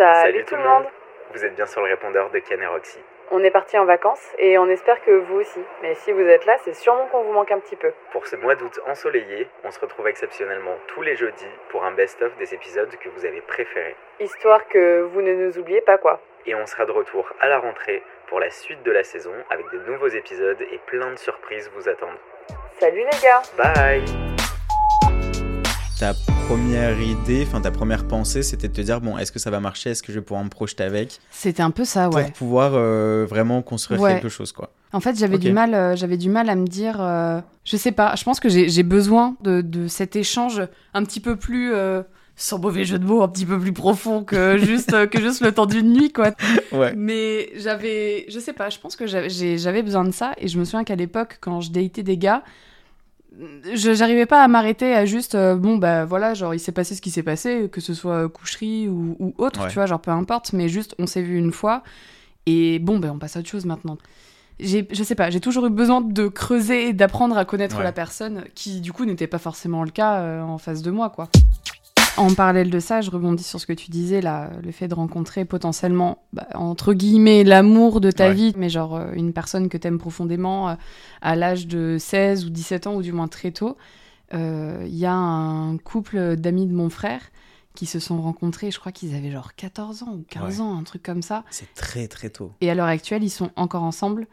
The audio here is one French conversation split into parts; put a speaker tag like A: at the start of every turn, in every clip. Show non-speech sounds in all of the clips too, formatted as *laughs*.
A: Salut, tout le monde.
B: Vous êtes bien sur le répondeur de Ken et Roxy.
A: On est parti en vacances et on espère que vous aussi. Mais si vous êtes là, c'est sûrement qu'on vous manque un petit peu.
B: Pour ce mois d'août ensoleillé, on se retrouve exceptionnellement tous les jeudis pour un best-of des épisodes que vous avez préférés.
A: Histoire que vous ne nous oubliez pas quoi.
B: Et on sera de retour à la rentrée pour la suite de la saison avec de nouveaux épisodes et plein de surprises vous attendent.
A: Salut les gars
B: Bye
C: ta première idée, enfin ta première pensée, c'était de te dire bon, est-ce que ça va marcher, est-ce que je vais pouvoir me projeter avec?
D: C'était un peu ça, ouais.
C: Pour pouvoir euh, vraiment construire
D: Ouais.
C: quelque chose, quoi.
D: En fait, j'avais du mal, euh, j'avais du mal à me dire, euh, je sais pas. Je pense que j'ai besoin de, de cet échange un petit peu plus, euh, sans mauvais jeu de mots, un petit peu plus profond que *laughs* juste que juste le temps d'une nuit, quoi.
C: Ouais.
D: Mais j'avais, je sais pas. Je pense que j'avais besoin de ça. Et je me souviens qu'à l'époque, quand je datais des gars, j'arrivais pas à m'arrêter à juste euh, bon bah voilà genre il s'est passé ce qui s'est passé que ce soit coucherie ou, ou autre
C: Ouais.
D: tu vois genre peu importe mais juste on s'est vu une fois et bon ben on passe à autre chose maintenant j'ai je sais pas j'ai toujours eu besoin de creuser et d'apprendre à connaître
C: Ouais.
D: la personne qui du coup n'était pas forcément le cas euh, en face de moi quoi en parallèle de ça, je rebondis sur ce que tu disais là, le fait de rencontrer potentiellement, bah, entre guillemets, l'amour de ta
C: Ouais.
D: vie, mais genre euh, une personne que t'aimes profondément euh, à l'âge de 16 ou 17 ans, ou du moins très tôt. Euh, Il y a un couple d'amis de mon frère qui se sont rencontrés, je crois qu'ils avaient genre 14 ans ou 15
C: Ouais.
D: ans, un truc comme ça.
C: C'est très très tôt.
D: Et à l'heure actuelle, ils sont encore ensemble.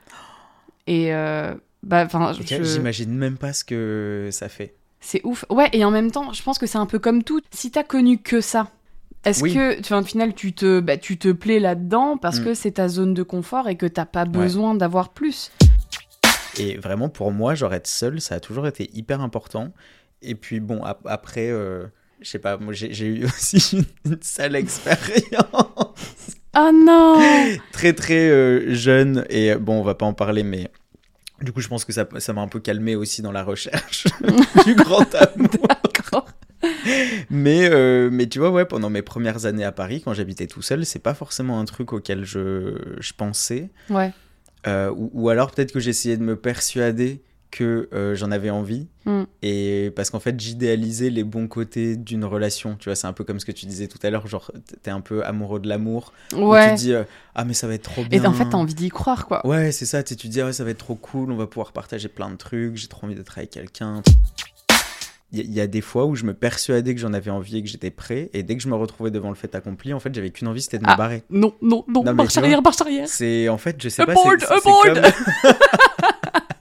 D: Et euh, bah, enfin, je-
C: J'imagine même pas ce que ça fait.
D: C'est ouf. Ouais, et en même temps, je pense que c'est un peu comme tout. Si t'as connu que ça, est-ce
C: Oui.
D: que, tu vois, au final, tu te, bah, tu te plais là-dedans parce
C: Mm.
D: que c'est ta zone de confort et que t'as pas besoin d'avoir plus?
C: Et vraiment, pour moi, genre être seul, ça a toujours été hyper important. Et puis bon, ap- après, euh, je sais pas, moi j'ai eu *laughs* aussi une, une sale expérience.
D: Oh non
C: très très euh, jeune. Et bon, on va pas en parler, mais du coup, je pense que ça ça m'a un peu calmé aussi dans la recherche *laughs* du grand amour.
D: D'accord.
C: Mais, euh, mais tu vois, ouais, pendant mes premières années à Paris, quand j'habitais tout seul, c'est pas forcément un truc auquel je, je pensais.
D: Ouais.
C: Euh, ou, ou alors peut-être que j'essayais de me persuader que euh, j'en avais envie.
D: Mm.
C: Et parce qu'en fait, j'idéalisais les bons côtés d'une relation. Tu vois, c'est un peu comme ce que tu disais tout à l'heure, genre, t'es un peu amoureux de l'amour.
D: Ouais.
C: Tu te dis, euh, ah, mais ça va être trop bien.
D: Et en fait, t'as envie d'y croire, quoi.
C: Ouais, c'est ça. Tu dis, ah ouais, ça va être trop cool, on va pouvoir partager plein de trucs, j'ai trop envie d'être avec quelqu'un. Il y, a- il y a des fois où je me persuadais que j'en avais envie et que j'étais prêt, et dès que je me retrouvais devant le fait accompli, en fait, j'avais qu'une envie, c'était de me
D: Ah.
C: barrer.
D: Non, non, non,
C: Non,
D: marche arrière, marche arrière.
C: C'est en fait, je sais
D: A
C: pas,
D: board,
C: c'est-
D: a
C: c'est
D: board.
C: comme... *laughs*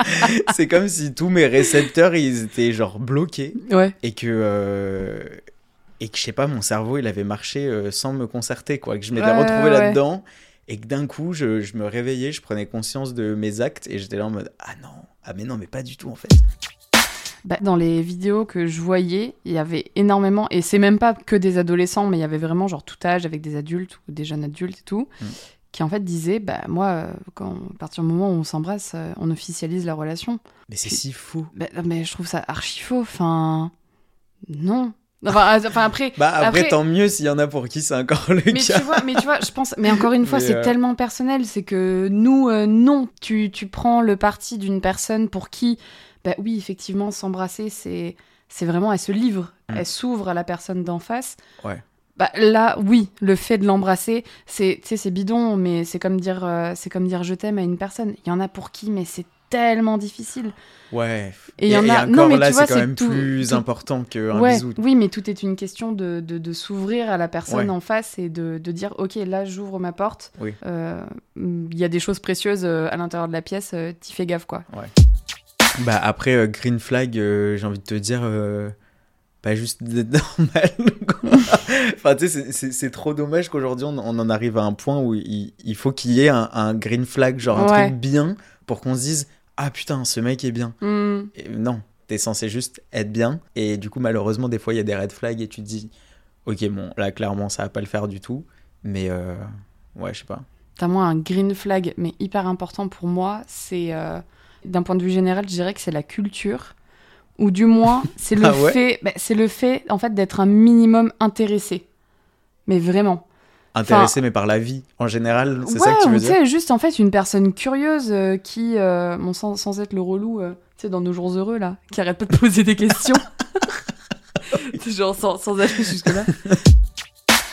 C: *laughs* c'est comme si tous mes récepteurs, ils étaient genre bloqués,
D: Ouais.
C: et que... euh, Et que je sais pas, mon cerveau, il avait marché euh, sans me concerter, quoi. Que je m'étais
D: Ouais,
C: retrouvé
D: ouais.
C: là-dedans, et que d'un coup, je, je me réveillais, je prenais conscience de mes actes, et j'étais là en mode, ah non, ah mais non, mais pas du tout, en fait.
D: Bah, dans les vidéos que je voyais, il y avait énormément, et c'est même pas que des adolescents, mais il y avait vraiment genre tout âge avec des adultes ou des jeunes adultes et tout,
C: Mm.
D: Qui en fait disaient, bah moi, euh, quand, à partir du moment où on s'embrasse, euh, on officialise la relation.
C: Mais c'est si fou.
D: Bah, mais je trouve ça archi faux, enfin... Non. Enfin, euh, enfin après...
C: Bah après,
D: Après-
C: tant mieux s'il y en a pour qui c'est encore le
D: Mais
C: cas.
D: tu vois, mais tu vois, je pense, mais encore une *laughs* fois, c'est
C: euh,
D: tellement personnel, c'est que nous, euh, non, tu, tu prends le parti d'une personne pour qui, bah oui, effectivement, s'embrasser, c'est, c'est vraiment, elle se livre,
C: Mm.
D: elle s'ouvre à la personne d'en face.
C: Ouais.
D: Bah là, oui, le fait de l'embrasser, c'est, bidon, mais c'est comme dire, euh, c'est comme dire je t'aime à une personne. Il y en a pour qui, mais c'est tellement difficile.
C: Ouais.
D: Et il y en a-
C: encore
D: non, mais
C: là,
D: tu vois,
C: c'est quand même
D: tout-
C: plus
D: tout-
C: important qu'un
D: ouais,
C: bisou.
D: oui, mais tout est une question de, de, de s'ouvrir à la personne
C: Ouais.
D: en face et de, de dire ok, là j'ouvre ma porte.
C: Oui.
D: Euh, Il y a des choses précieuses euh, à l'intérieur de la pièce, euh, t'y fais gaffe quoi.
C: Bah après euh, Green Flag, euh, j'ai envie de te dire, pas juste d'être *laughs* normal. enfin tu sais, c'est- trop dommage qu'aujourd'hui on, on en arrive à un point où il, il faut qu'il y ait un, un Green Flag, genre un
D: Ouais.
C: truc bien, pour qu'on se dise ah putain ce mec est bien. Et non, t'es censé juste être bien. Et du coup malheureusement des fois il y a des red flags et tu te dis ok bon là clairement ça va pas le faire du tout. Mais euh, ouais je sais pas.
D: T'as moi un green flag, mais hyper important pour moi, c'est euh, d'un point de vue général, je dirais que c'est la culture, ou du moins c'est le
C: Ah ouais
D: fait, bah, c'est le fait en fait d'être un minimum intéressé, mais vraiment.
C: Intéressé mais par la vie en général, c'est
D: ouais,
C: ça que tu veux
D: tu
C: dire
D: sais, juste en fait une personne curieuse euh, qui, euh, bon, sans, sans être le relou, euh, tu sais, dans nos jours heureux là, qui arrête pas de poser des questions. *laughs* Genre sans, sans aller jusque-là.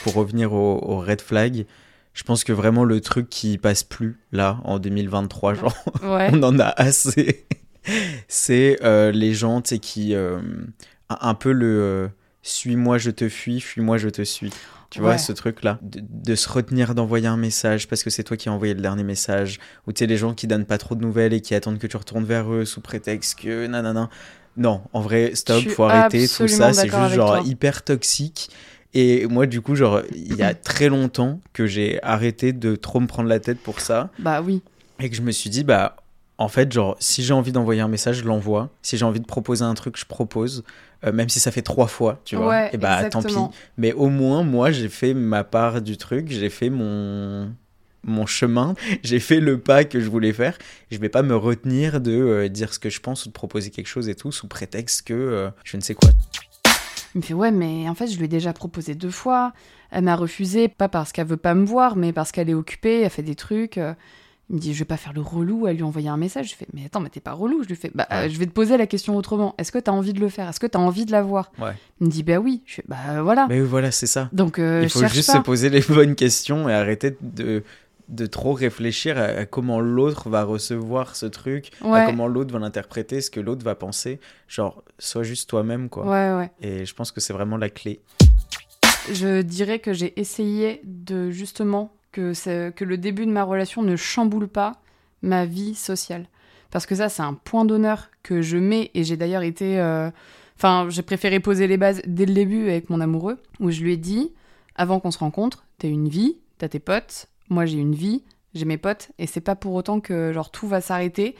C: pour revenir au, au red flag, je pense que vraiment le truc qui passe plus là en 2023, genre *laughs*
D: Ouais.
C: on en a assez. C'est euh, les gens qui. euh, un, peu le euh, suis-moi, je te fuis, fuis-moi, je te suis. Tu vois, ce truc-là. De, de se retenir d'envoyer un message parce que c'est toi qui as envoyé le dernier message. Ou tu sais, les gens qui donnent pas trop de nouvelles et qui attendent que tu retournes vers eux sous prétexte que nanana. Non, en vrai, stop, faut arrêter tout ça. C'est juste genre
D: toi.
C: hyper toxique. Et moi, du coup, genre, il y a *clears throat* très longtemps que j'ai arrêté de trop me prendre la tête pour ça
D: Bah oui.
C: et que je me suis dit bah en fait genre si j'ai envie d'envoyer un message je l'envoie. Si j'ai envie de proposer un truc je propose. Euh, même si ça fait trois fois tu vois.
D: Ouais,
C: et bah tant pis. mais au moins moi j'ai fait ma part du truc. J'ai fait mon mon chemin. *laughs* J'ai fait le pas que je voulais faire. Je vais pas me retenir de euh, dire ce que je pense ou de proposer quelque chose et tout sous prétexte que euh, je ne sais quoi.
D: Il me fait ouais, mais en fait, je lui ai déjà proposé deux fois. Elle m'a refusé, pas parce qu'elle veut pas me voir, mais parce qu'elle est occupée, elle fait des trucs. Il me dit, je vais pas faire le relou, à lui envoyer un message. Je fais, mais attends, mais t'es pas relou. Je lui fais, bah,
C: Ouais.
D: euh, je vais te poser la question autrement. Est-ce que t'as envie de le faire? Est-ce que t'as envie de la voir?
C: Ouais.
D: Il me dit, bah oui. Je fais, bah voilà.
C: mais voilà c'est ça
D: Donc, euh,
C: il faut juste
D: pas.
C: se poser les bonnes questions et arrêter de, de trop réfléchir à, à comment l'autre va recevoir ce truc, à comment l'autre va l'interpréter, ce que l'autre va penser. Genre, sois juste toi-même, quoi.
D: Ouais, ouais.
C: Et je pense que c'est vraiment la clé.
D: Je dirais que j'ai essayé de justement que, que le début de ma relation ne chamboule pas ma vie sociale. Parce que ça, c'est un point d'honneur que je mets et j'ai d'ailleurs été. euh, Enfin, j'ai préféré poser les bases dès le début avec mon amoureux, où je lui ai dit avant qu'on se rencontre, t'as une vie, t'as tes potes, moi j'ai une vie, j'ai mes potes, et c'est pas pour autant que genre tout va s'arrêter.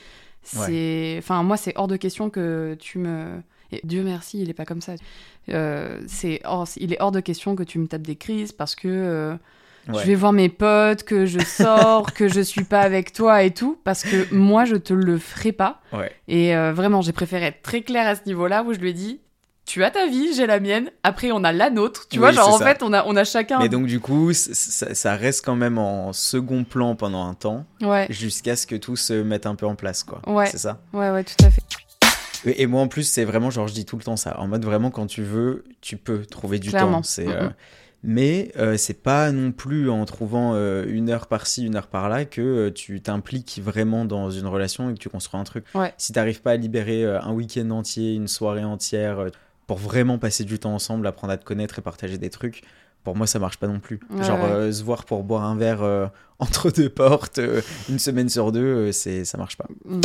D: C'est, enfin moi c'est hors de question que tu me. Et Dieu merci, il est pas comme ça. Euh, c'est hors- il est hors de question que tu me tapes des crises parce que euh,
C: Ouais.
D: je vais voir mes potes, que je sors, que je suis pas avec toi et tout, parce que *laughs* moi je te le ferai pas.
C: Ouais.
D: Et euh, vraiment, j'ai préféré être très claire à ce niveau-là où je lui ai dit tu as ta vie, j'ai la mienne. Après, on a la nôtre. Tu
C: Oui,
D: vois, genre en
C: ça.
D: fait, on a, on a chacun.
C: Mais donc, du coup, ça, ça reste quand même en second plan pendant un temps,
D: Ouais,
C: jusqu'à ce que tout se mette un peu en place, quoi.
D: Ouais.
C: C'est ça.
D: ouais, ouais, tout à fait.
C: Et moi, en plus, c'est vraiment, genre, je dis tout le temps ça. En mode, vraiment, quand tu veux, tu peux trouver du
D: Clairement.
C: temps. C'est,
D: Mm,
C: euh,
D: mm.
C: Mais euh, c'est pas non plus en trouvant euh, une heure par-ci, une heure par-là que euh, tu t'impliques vraiment dans une relation et que tu construis un truc.
D: Ouais.
C: Si t'arrives pas à libérer euh, un week-end entier, une soirée entière, pour vraiment passer du temps ensemble, apprendre à te connaître et partager des trucs, pour moi, ça marche pas non plus.
D: Ouais,
C: Genre,
D: ouais.
C: se voir pour boire un verre *laughs* entre deux portes, une semaine sur deux, c'est ça marche pas.
D: Mm.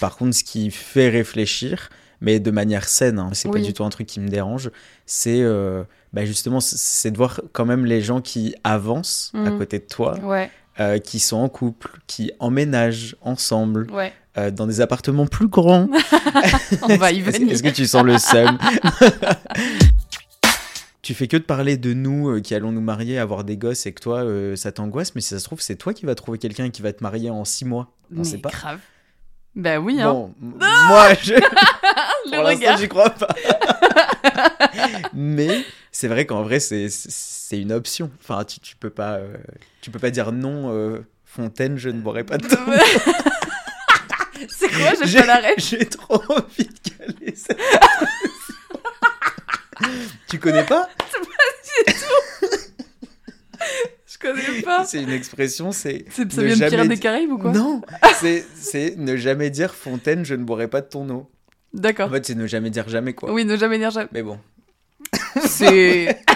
C: Par contre, ce qui fait réfléchir, mais de manière saine, hein, c'est pas du tout un truc qui me dérange, c'est euh, bah justement, c'est de voir quand même les gens qui avancent à
D: Mhm.
C: côté de toi,
D: Ouais,
C: euh, qui sont en couple, qui emménagent ensemble,
D: ouais.
C: euh, dans des appartements plus grands. *laughs*
D: On va y venir.
C: Est-ce que tu sens le seum? *laughs* Tu fais que de parler de nous euh, qui allons nous marier, avoir des gosses et que toi, euh, ça t'angoisse, mais si ça se trouve, c'est toi qui vas trouver quelqu'un qui va te marier en six mois. On
D: Mais
C: sait pas.
D: grave. Bah oui, hein.
C: Bon, moi, je...
D: Le
C: pour
D: regard.
C: j'y crois pas. *laughs* mais c'est vrai qu'en vrai, c'est c'est une option. Enfin, tu, tu peux pas, euh, tu peux pas dire non. euh, Fontaine, je ne boirai pas de ton *laughs*
D: C'est quoi J'ai pas la ref.
C: J'ai trop envie de caler cette Tu connais pas? *laughs*
D: Je connais pas.
C: C'est une expression, c'est.
D: C'est- Ça vient de Pirates des Caraïbes ou quoi?
C: Non, c'est c'est ne jamais dire Fontaine, je ne boirai pas de ton eau. En
D: D'accord.
C: fait, c'est ne jamais dire jamais quoi.
D: Oui, ne jamais dire jamais.
C: Mais bon.
D: C'est. *laughs*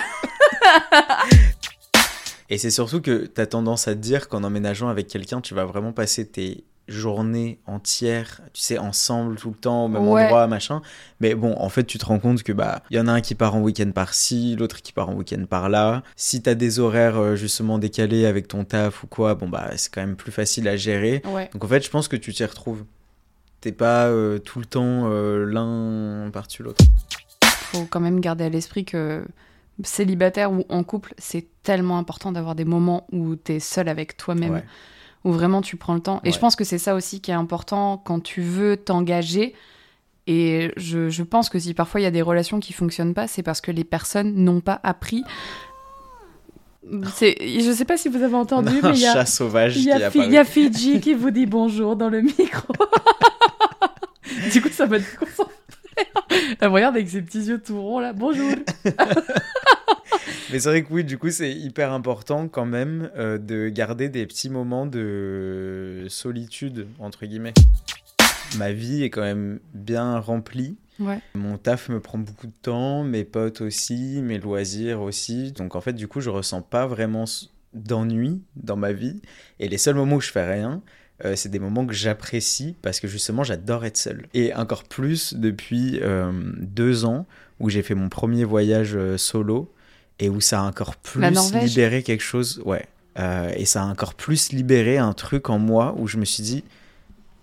C: Et c'est surtout que tu as tendance à te dire qu'en emménageant avec quelqu'un, tu vas vraiment passer tes journées entières, tu sais, ensemble tout le temps, au même
D: Ouais.
C: endroit, machin. Mais bon, en fait, tu te rends compte que bah, il y en a un qui part en week-end par-ci, l'autre qui part en week-end par-là. Si tu as des horaires euh, justement décalés avec ton taf ou quoi, bon bah, c'est quand même plus facile à gérer.
D: Ouais.
C: Donc en fait, je pense que tu t'y retrouves. T'es pas euh, tout le temps euh, l'un par-dessus l'autre.
D: faut quand même garder à l'esprit que célibataire ou en couple, c'est tellement important d'avoir des moments où tu es seul avec toi-même,
C: Ouais.
D: où vraiment tu prends le temps. Et
C: Ouais.
D: je pense que c'est ça aussi qui est important quand tu veux t'engager. Et je, je pense que si parfois il y a des relations qui fonctionnent pas, c'est parce que les personnes n'ont pas appris. Je sais pas si vous avez entendu,
C: un
D: mais il y a,
C: chat sauvage
D: il
C: qui
D: y, a
C: est
D: Fi-
C: apparu.
D: il y a Fidji qui vous dit bonjour dans le micro. *laughs* *laughs* du coup, ça m'a déconcentré. Elle me regarde avec ses petits yeux tout ronds là. Bonjour. *laughs*
C: Mais c'est vrai que oui, du coup, c'est hyper important quand même euh, de garder des petits moments de solitude, entre guillemets. Ma vie est quand même bien remplie.
D: Ouais.
C: Mon taf me prend beaucoup de temps, mes potes aussi, mes loisirs aussi. Donc en fait, du coup, je ressens pas vraiment d'ennui dans ma vie. Et les seuls moments où je fais rien, euh, c'est des moments que j'apprécie parce que justement, j'adore être seul. Et encore plus depuis euh, deux ans où j'ai fait mon premier voyage euh, solo et où ça a encore plus libéré quelque chose. Ouais. Et ça a encore plus libéré un truc en moi où je me suis dit,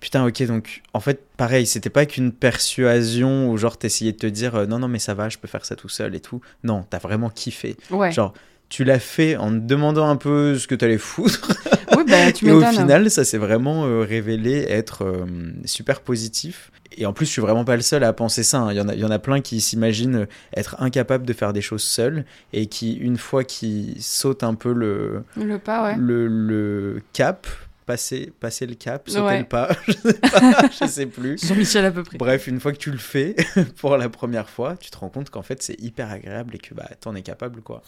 C: putain, ok, donc en fait, pareil, c'était pas qu'une persuasion où genre t'essayais de te dire, euh, non, non, mais ça va, je peux faire ça tout seul et tout. Non, t'as vraiment kiffé.
D: Ouais.
C: Genre, tu l'as fait en te demandant un peu ce que t'allais foutre. *laughs*
D: Oui, bah tu
C: Et au final, ça s'est vraiment euh, révélé être euh, super positif. Et en plus, je suis vraiment pas le seul à penser ça. hein. Il y en a, il y en a plein qui s'imaginent être incapables de faire des choses seuls et qui, une fois qu'ils sautent un peu le,
D: Le pas, ouais.
C: le, le cap, passer, passer le cap, sauter
D: Ouais.
C: le pas, *laughs* je sais pas, *laughs* je sais plus.
D: Jean-Michel à peu près.
C: Bref, une fois que tu le fais pour la première fois, tu te rends compte qu'en fait c'est hyper agréable et que bah t'en es capable quoi.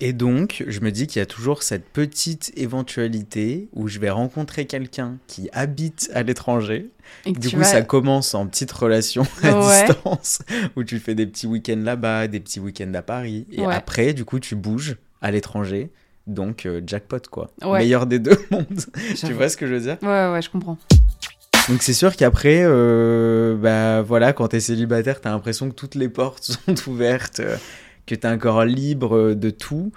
C: Et donc, je me dis qu'il y a toujours cette petite éventualité où je vais rencontrer quelqu'un qui habite à l'étranger. Du coup,
D: vas-
C: ça commence en petite relation à
D: Ouais.
C: distance où tu fais des petits week-ends là-bas, des petits week-ends à Paris. Et
D: Ouais.
C: après, du coup, tu bouges à l'étranger. Donc, euh, jackpot quoi.
D: Ouais.
C: Meilleur des deux *laughs* mondes. tu vois ce que je veux dire?
D: Ouais, ouais, je comprends.
C: donc c'est sûr qu'après, euh, bah voilà, quand t'es célibataire, t'as l'impression que toutes les portes *laughs* sont ouvertes, que t'es encore libre euh, de tout.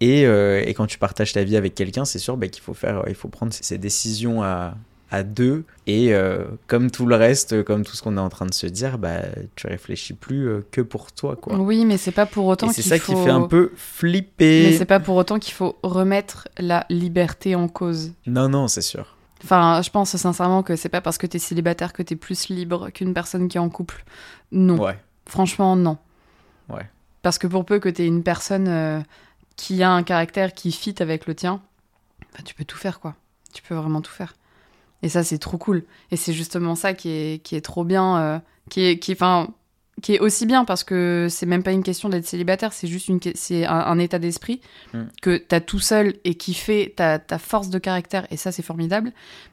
C: Et, euh, et quand tu partages ta vie avec quelqu'un, c'est sûr bah, qu'il faut faire, il faut prendre ces décisions à, à deux. Et euh, comme tout le reste, comme tout ce qu'on est en train de se dire, bah tu réfléchis plus euh, que pour toi, quoi.
D: Oui, mais c'est pas pour autant
C: c'est ça
D: faut...
C: qui fait un peu
D: Mais
C: flipper.
D: c'est pas pour autant qu'il faut remettre la liberté en cause.
C: Non, non, c'est sûr.
D: Enfin, je pense sincèrement que c'est pas parce que t'es célibataire que t'es plus libre qu'une personne qui est en couple. Non.
C: Ouais.
D: Franchement, non.
C: Ouais.
D: Parce que pour peu que t'aies une personne euh, qui a un caractère qui fit avec le tien, bah, tu peux tout faire, quoi. Tu peux vraiment tout faire. Et ça, c'est trop cool. Et c'est justement ça qui est, qui est trop bien, euh, qui est, qui, enfin, qui est aussi bien parce que c'est même pas une question d'être célibataire, c'est juste une, c'est un, un état d'esprit
C: Mm.
D: que t'as tout seul et qui fait ta, ta force de caractère. Et ça, c'est formidable.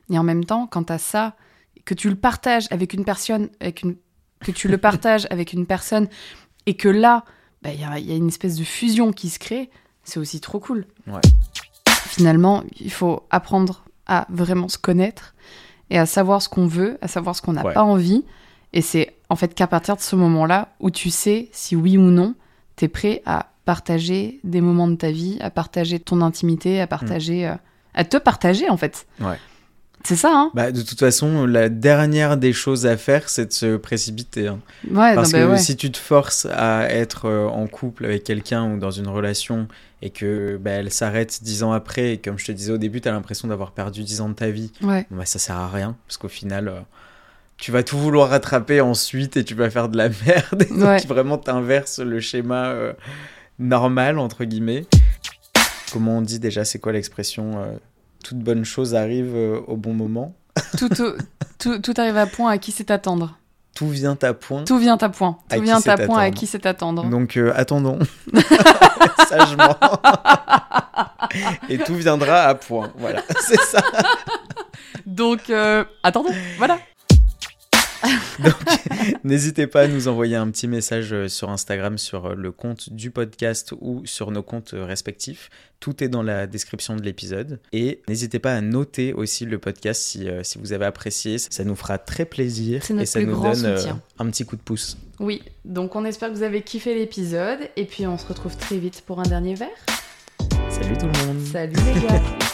D: Et en même temps, quand t'as ça, que tu le partages avec une personne, avec une, que tu le *laughs* partages avec une personne et que là, bah, il y, a, il y a une espèce de fusion qui se crée, c'est aussi trop cool.
C: Ouais.
D: Finalement, il faut apprendre à vraiment se connaître et à savoir ce qu'on veut, à savoir ce qu'on n'a
C: Ouais.
D: pas envie. Et c'est en fait qu'à partir de ce moment-là où tu sais si oui ou non, tu es prêt à partager des moments de ta vie, à partager ton intimité, à partager, euh, à te partager en fait.
C: Ouais.
D: C'est ça, hein
C: Bah, de toute façon, la dernière des choses à faire, c'est de se précipiter. hein.
D: Ouais,
C: Parce
D: non, bah
C: que
D: ouais.
C: si tu te forces à être euh, en couple avec quelqu'un ou dans une relation et que bah, elle s'arrête dix ans après, et comme je te disais au début, tu as l'impression d'avoir perdu dix ans de ta vie,
D: Ouais.
C: bah, ça sert à rien. Parce qu'au final, euh, tu vas tout vouloir rattraper ensuite et tu vas faire de la *laughs* merde. Et
D: Ouais.
C: Donc vraiment, t'inverses le schéma euh, normal, entre guillemets. Comment on dit déjà, c'est quoi l'expression euh, Toute bonne chose arrive euh, au bon moment. *laughs*
D: tout, au- tout, tout arrive à point à qui c'est attendre.
C: Tout vient à point.
D: Tout vient à point. Tout vient à point à qui c'est attendre.
C: Donc euh, attendons *laughs* *laughs* sagement. Et tout viendra à point. Voilà, c'est ça.
D: Donc, euh, attendons. Voilà. *laughs*
C: N'hésitez pas à nous envoyer un petit message euh, sur Instagram, sur euh, le compte du podcast ou sur nos comptes euh, respectifs. Tout est dans la description de l'épisode. Et n'hésitez pas à noter aussi le podcast si, euh, si vous avez apprécié. Ça nous fera très plaisir
D: C'est notre
C: et ça nous donne euh, un petit coup de pouce.
D: Oui, donc on espère que vous avez kiffé l'épisode. Et puis on se retrouve très vite pour un dernier verre.
C: Salut tout le monde
D: Salut les gars *laughs*